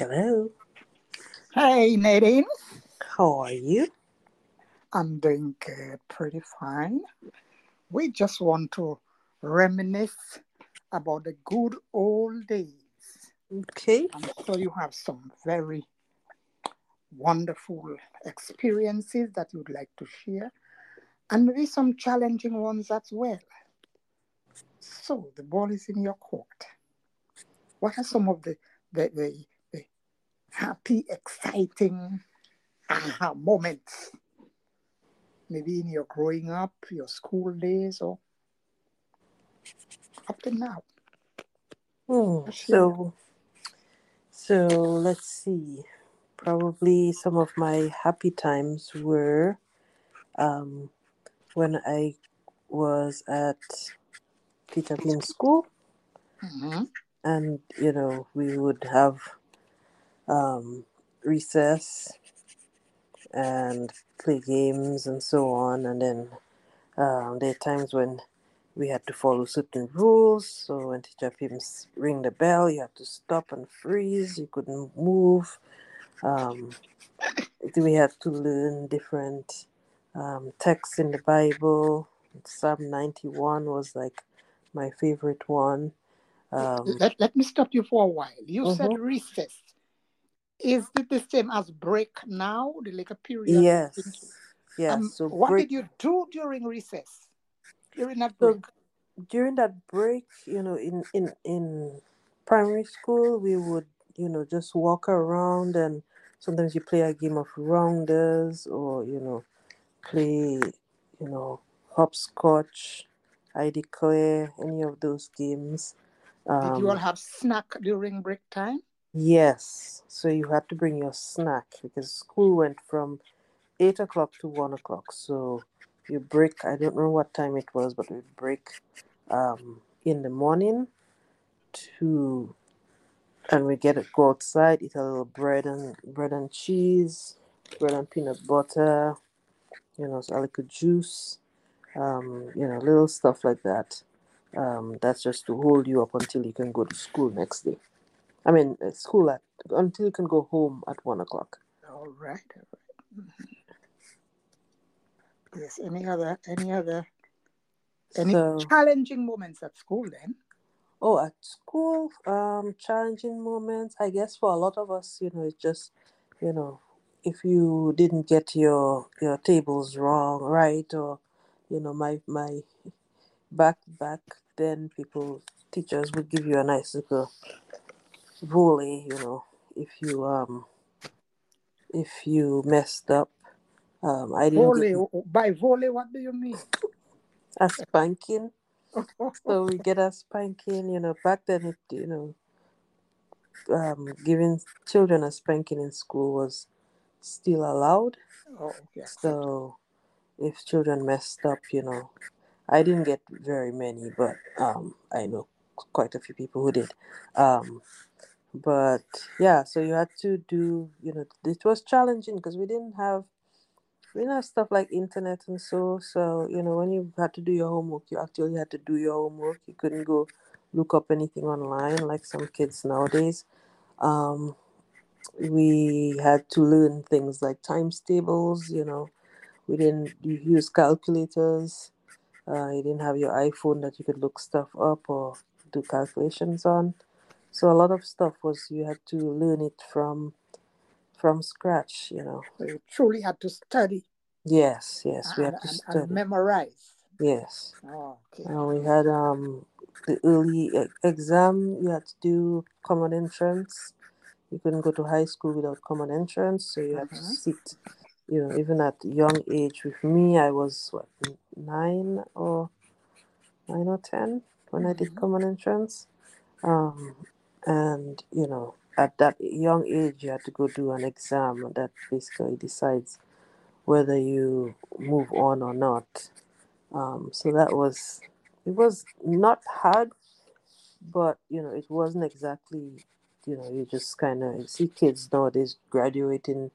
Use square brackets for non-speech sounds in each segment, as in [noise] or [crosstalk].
Hello. Hey, Nadine. How are you? I'm doing good, pretty fine. We just want to reminisce about the good old days. Okay. I'm sure you have some very wonderful experiences that you'd like to share, and maybe some challenging ones as well. So the ball is in your court. What are some of the the, the, the happy, exciting aha moments? Maybe in your growing up, your school days, or up to now. Share. So, so let's see. Probably some of my happy times were um, when I was at teacher Pim School, Mhm. and you know we would have um, recess and play games and so on, and then um, there are times when we had to follow certain rules. So when teacher Pims ring the bell, you had to stop and freeze. You couldn't move. Um, we had to learn different um, texts in the Bible. Psalm 91 was like my favorite one. Um, Let, let me stop you for a while. You said mhm. recess. Is it the same as break now, the like a period? Yes. Yes. Um, so what break. did you do during recess? During that So break? during that break, you know, in in in primary school, we would you know just walk around and sometimes you play a game of rounders or you know play you know hopscotch, I declare any of those games. Did you all Um, have snack during break time? Yes, so you had to bring your snack because school went from eight o'clock to one o'clock. So you break. I don't know what time it was, but we break um, in the morning to, and we get to go outside, eat a little bread and bread and cheese, bread and peanut butter, you know, so like a juice, um, you know, little stuff like that. Um, that's just to hold you up until you can go to school next day. I mean, uh, school at until you can go home at one o'clock. All right. all right. Yes. Any other? Any other? Any So, challenging moments at school then? oh, at school, um, challenging moments. I guess for a lot of us, you know, it's just, you know, if you didn't get your your tables wrong, right, or, you know, my my back back then, people teachers would give you a nice volley, you know, if you um if you messed up. Um, I didn't get By volley, what do you mean? [laughs] a spanking. [laughs] So we get a spanking, you know, back then it you know, um giving children a spanking in school was still allowed. oh, yes. So if children messed up, you know, I didn't get very many, but um I know quite a few people who did. Um but yeah, so you had to do, you know, it was challenging because we didn't have we didn't have stuff like internet and so so you know when you had to do your homework you actually had to do your homework. You couldn't go look up anything online like some kids nowadays. Um we had to learn things like times tables you know. We didn't use calculators. Uh, you didn't have your iphone that you could look stuff up or do calculations on so a lot of stuff was you had to learn it from from scratch you know So you truly had to study yes yes we and, had to and, study and memorize. yes Oh, okay. Uh, we had um the early exam. You had to do common entrance. You couldn't go to high school without common entrance, so you had to Mhm. sit. You know, even at young age. With me, I was what nine or nine or ten when I did Mhm. common entrance. Um, and you know, at that young age, you had to go do an exam that basically decides whether you move on or not. Um, so that was it was not hard, but you know it wasn't exactly you know you just kind of see kids nowadays graduating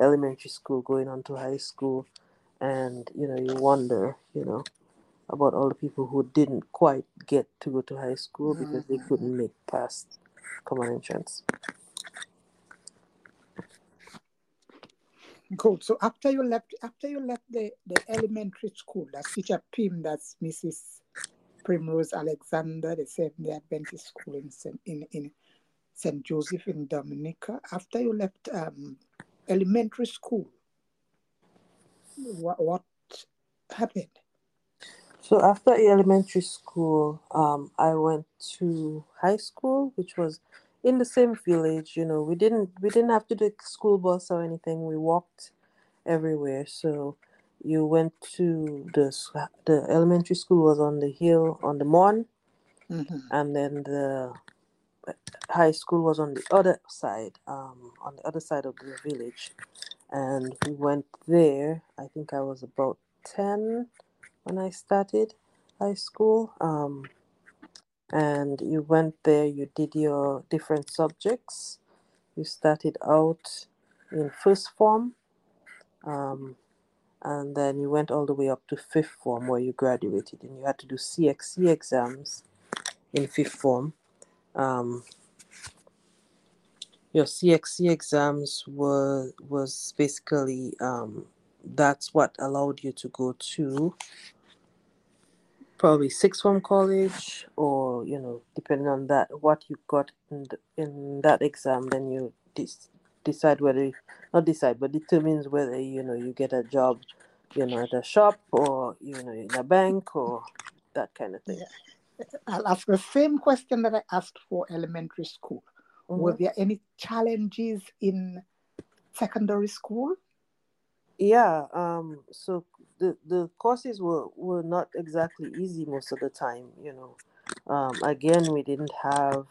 elementary school going on to high school and you know you wonder you know about all the people who didn't quite get to go to high school because they couldn't make past common entrance. Good. So after you left, after you left the, the elementary school, that's teacher Pim, that's Mrs. Primrose Alexander, the Seventh Day Adventist School in Saint, in, in Saint Joseph in Dominica. After you left um, elementary school, what, what happened? So after elementary school, um, I went to high school, which was in the same village. You know, we didn't we didn't have to do school bus or anything. We walked everywhere. So you went to the the elementary school was on the hill on the morn, Mm-hmm. and then the high school was on the other side, um, on the other side of the village. And we went there. I think I was about ten when I started high school. Um, and you went there. You did your different subjects. You started out in first form. Um, and then you went all the way up to fifth form where you graduated and you had to do CXC exams in fifth form. Um, your CXC exams were was basically um, that's what allowed you to go to probably sixth form college or you know depending on that what you got in, the, in that exam then you dis- decide whether not decide but determines whether you know you get a job you know at a shop or you know in a bank or that kind of thing Yeah. I'll ask the same question that I asked for elementary school. Were Mhm. there any challenges in secondary school? Yeah um so the the courses were were not exactly easy most of the time you know um again we didn't have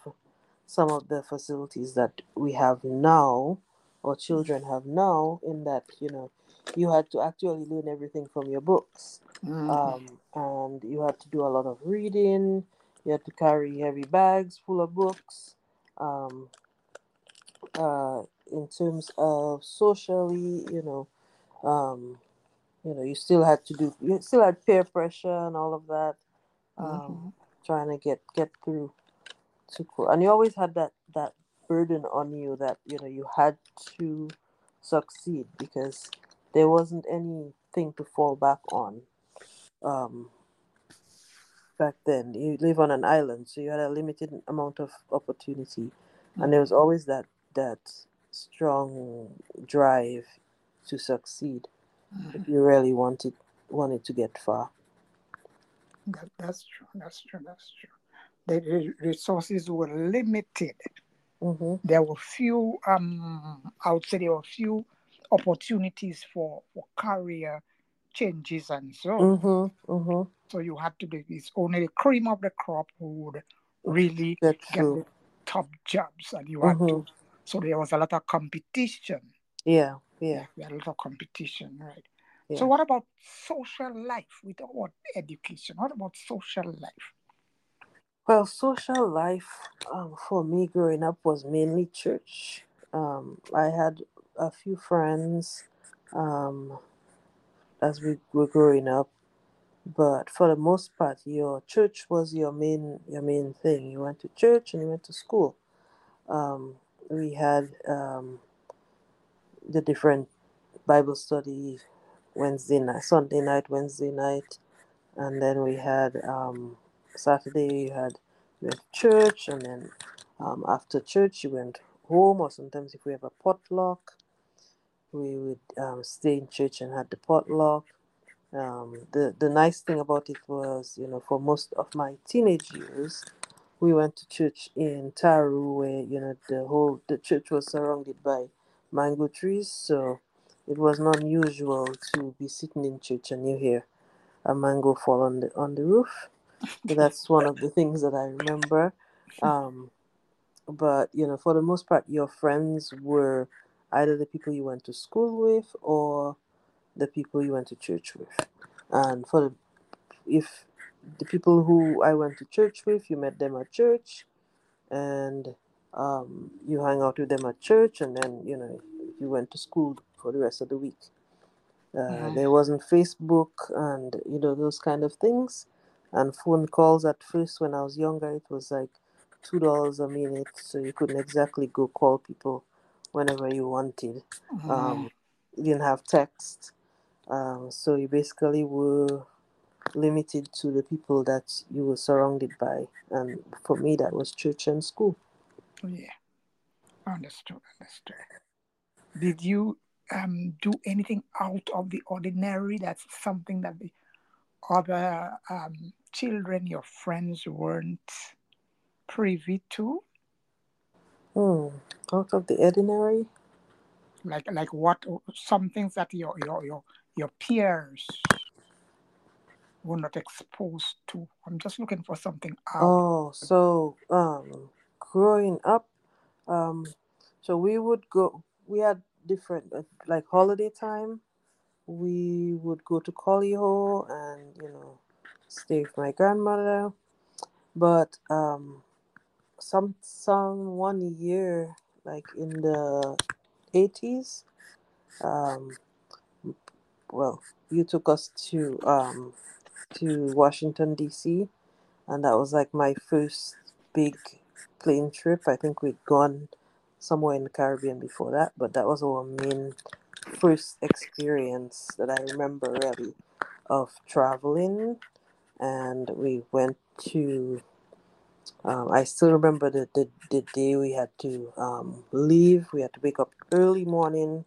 some of the facilities that we have now or children have now in that you know you had to actually learn everything from your books Mhm. um, and you had to do a lot of reading. You had to carry heavy bags full of books. Um, uh, in terms of socially, you know, um, you know, you still had to do, you still had peer pressure and all of that, um, Mhm. trying to get get through to school. And you always had that that burden on you that you know you had to succeed because there wasn't anything to fall back on um, back then. You live on an island, so you had a limited amount of opportunity, and there was always that that strong drive to succeed if you really wanted wanted to get far. That, that's true. That's true. That's true. The, resources were limited. hmm There were few. Um, I would say there were few opportunities for for career changes and so. on. hmm hmm So you had to be. this. Only the cream of the crop who would really Get the top jobs, and you had to. Mhm. So there was a lot of competition. Yeah, yeah, we had a lot of competition, right? yeah. So what about social life without education? What about social life? Well, social life um, for me growing up was mainly church. Um, I had a few friends um, as we were growing up, but for the most part, your church was your main your main thing. You went to church and you went to school. Um, we had um, the different Bible study Wednesday night, Sunday night, Wednesday night, and then we had um, Saturday. You had went to church, and then um, after church you went home, or sometimes if we have a potluck, we would um, stay in church and had the potluck. Um, the the nice thing about it was, you know, for most of my teenage years, we went to church in Taru, where you know the whole the church was surrounded by mango trees, so it was not unusual to be sitting in church and you hear a mango fall on the on the roof. So [laughs] that's one of the things that I remember. Um, but you know, for the most part, your friends were either the people you went to school with or the people you went to church with. And for the, if the people who I went to church with, you met them at church, and um, you hang out with them at church, and then you know you went to school for the rest of the week. Uh, Mhm. There wasn't Facebook and you know those kind of things, and phone calls at first when I was younger. It was like two dollars a minute, so you couldn't exactly go call people whenever you wanted. Um, didn't have text. Um, so you basically were limited to the people that you were surrounded by. And for me, that was church and school. Yeah. Understood. Understood. Did you um, do anything out of the ordinary? That's something that the other um, children, your friends, weren't privy to? Hmm. Out of the ordinary? Like, like what? Some things that your your your your peers were not exposed to. I'm just looking for something out. Oh, so um, growing up, um, so we would go. We had different uh, like holiday time. We would go to Colihaut and you know stay with my grandmother. But um, some some one year like in the eighties, um, well, you took us to um to Washington D.C. and that was like my first big plane trip. I think we'd gone somewhere in the Caribbean before that, but that was our main first experience that I remember really of traveling. And we went to, um, I still remember the, the, the day we had to um, leave. We had to wake up early morning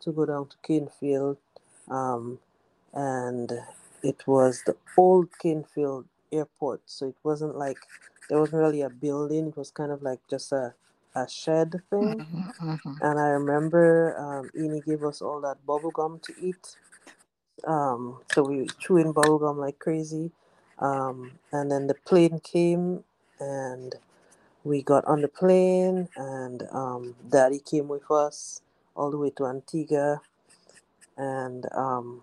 to go down to Canefield. Um, and it was the old Canefield airport. So it wasn't like, there wasn't really a building. It was kind of like just a a shed thing. Mm-hmm, mm-hmm. And I remember um, Eni gave us all that bubble gum to eat. Um, so we were chewing bubble gum like crazy. Um, and then the plane came and we got on the plane and um, daddy came with us all the way to Antigua. And um,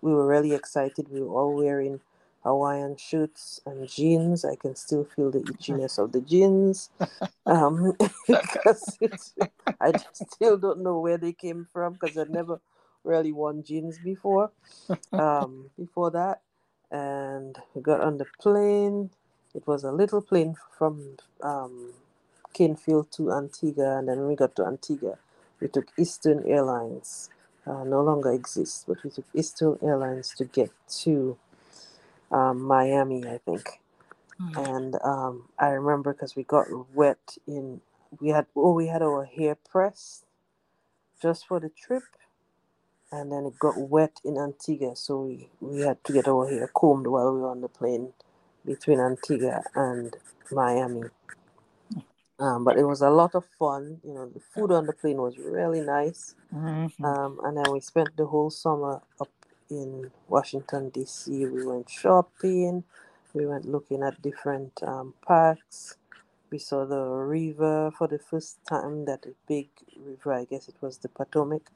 we were really excited. We were all wearing Hawaiian shirts and jeans. I can still feel the [laughs] itchiness of the jeans um, [laughs] because I still don't know where they came from because I've never really worn jeans before. Um, before that, and we got on the plane. It was a little plane from um, Canefield to Antigua, and then when we got to Antigua, we took Eastern Airlines. Uh, no longer exists, but we took Eastern Airlines to get to um, Miami, I think. Mm. And um, I remember because we got wet in we had oh we had our hair pressed just for the trip, and then it got wet in Antigua, so we we had to get our hair combed while we were on the plane between Antigua and Miami. Um, but it was a lot of fun. You know, the food on the plane was really nice. Mhm. Um, and then we spent the whole summer up in Washington D.C. We went shopping. We went looking at different um, parks. We saw the river for the first time. That a big river, I guess it was the Potomac,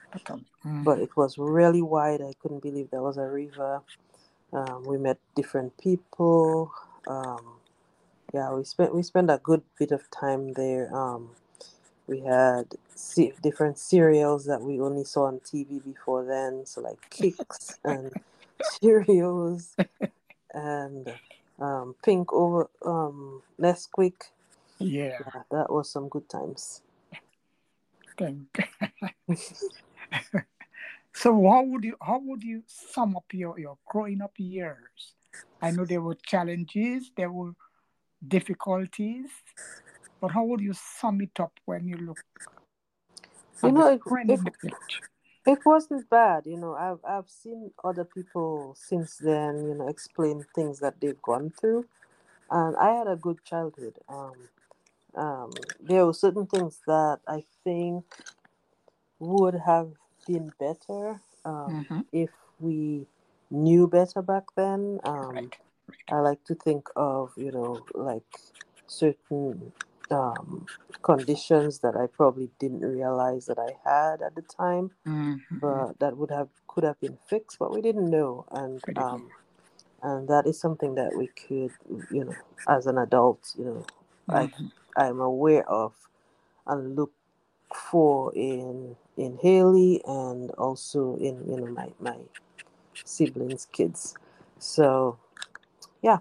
Mhm. but it was really wide. I couldn't believe there was a river. Um, we met different people. Um, yeah, we spent we spent a good bit of time there. Um, we had se- different cereals that we only saw on TV before then, so like Kix [laughs] and Cheerios and um, Pink over um, Nesquik. Yeah. Yeah, that was some good times. Thank. [laughs] [laughs] so how would you how would you sum up your, your growing up years? I know there were challenges, there were difficulties, but how would you sum it up when you look You know, it, it in the village? it wasn't bad. You know, I've I've seen other people since then. You know, explain things that they've gone through, and I had a good childhood. Um, um, there were certain things that I think would have been better um, Mhm. if we knew better back then. Um, Right. I like to think of, you know, like certain um, conditions that I probably didn't realize that I had at the time, Mhm. but that would have could have been fixed, but we didn't know, and um, and that is something that we could, you know, as an adult, you know, I Mhm. I'm aware of and look for in in Haley and also in you know my my siblings' kids. So yeah,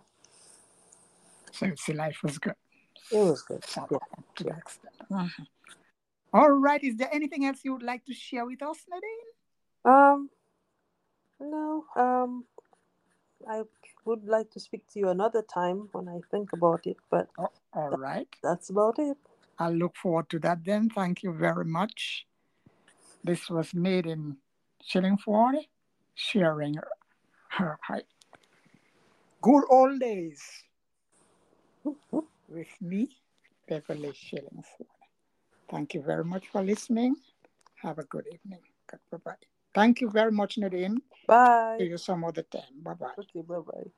So, so life was good. It was good. Yeah, yeah. that. Mhm. All right. Is there anything else you would like to share with us, Nadine? Um, no. Um, I would like to speak to you another time when I think about it, but Oh, all right. that's about it. I look forward to that then. Thank you very much. This was Nadine Shillingford, sharing her, her good old days [laughs] with me, Beverly Shillingford. Thank you very much for listening. Have a good evening. Bye bye. Thank you very much, Nadine. Bye. See you some other time. Bye bye. Okay, bye bye.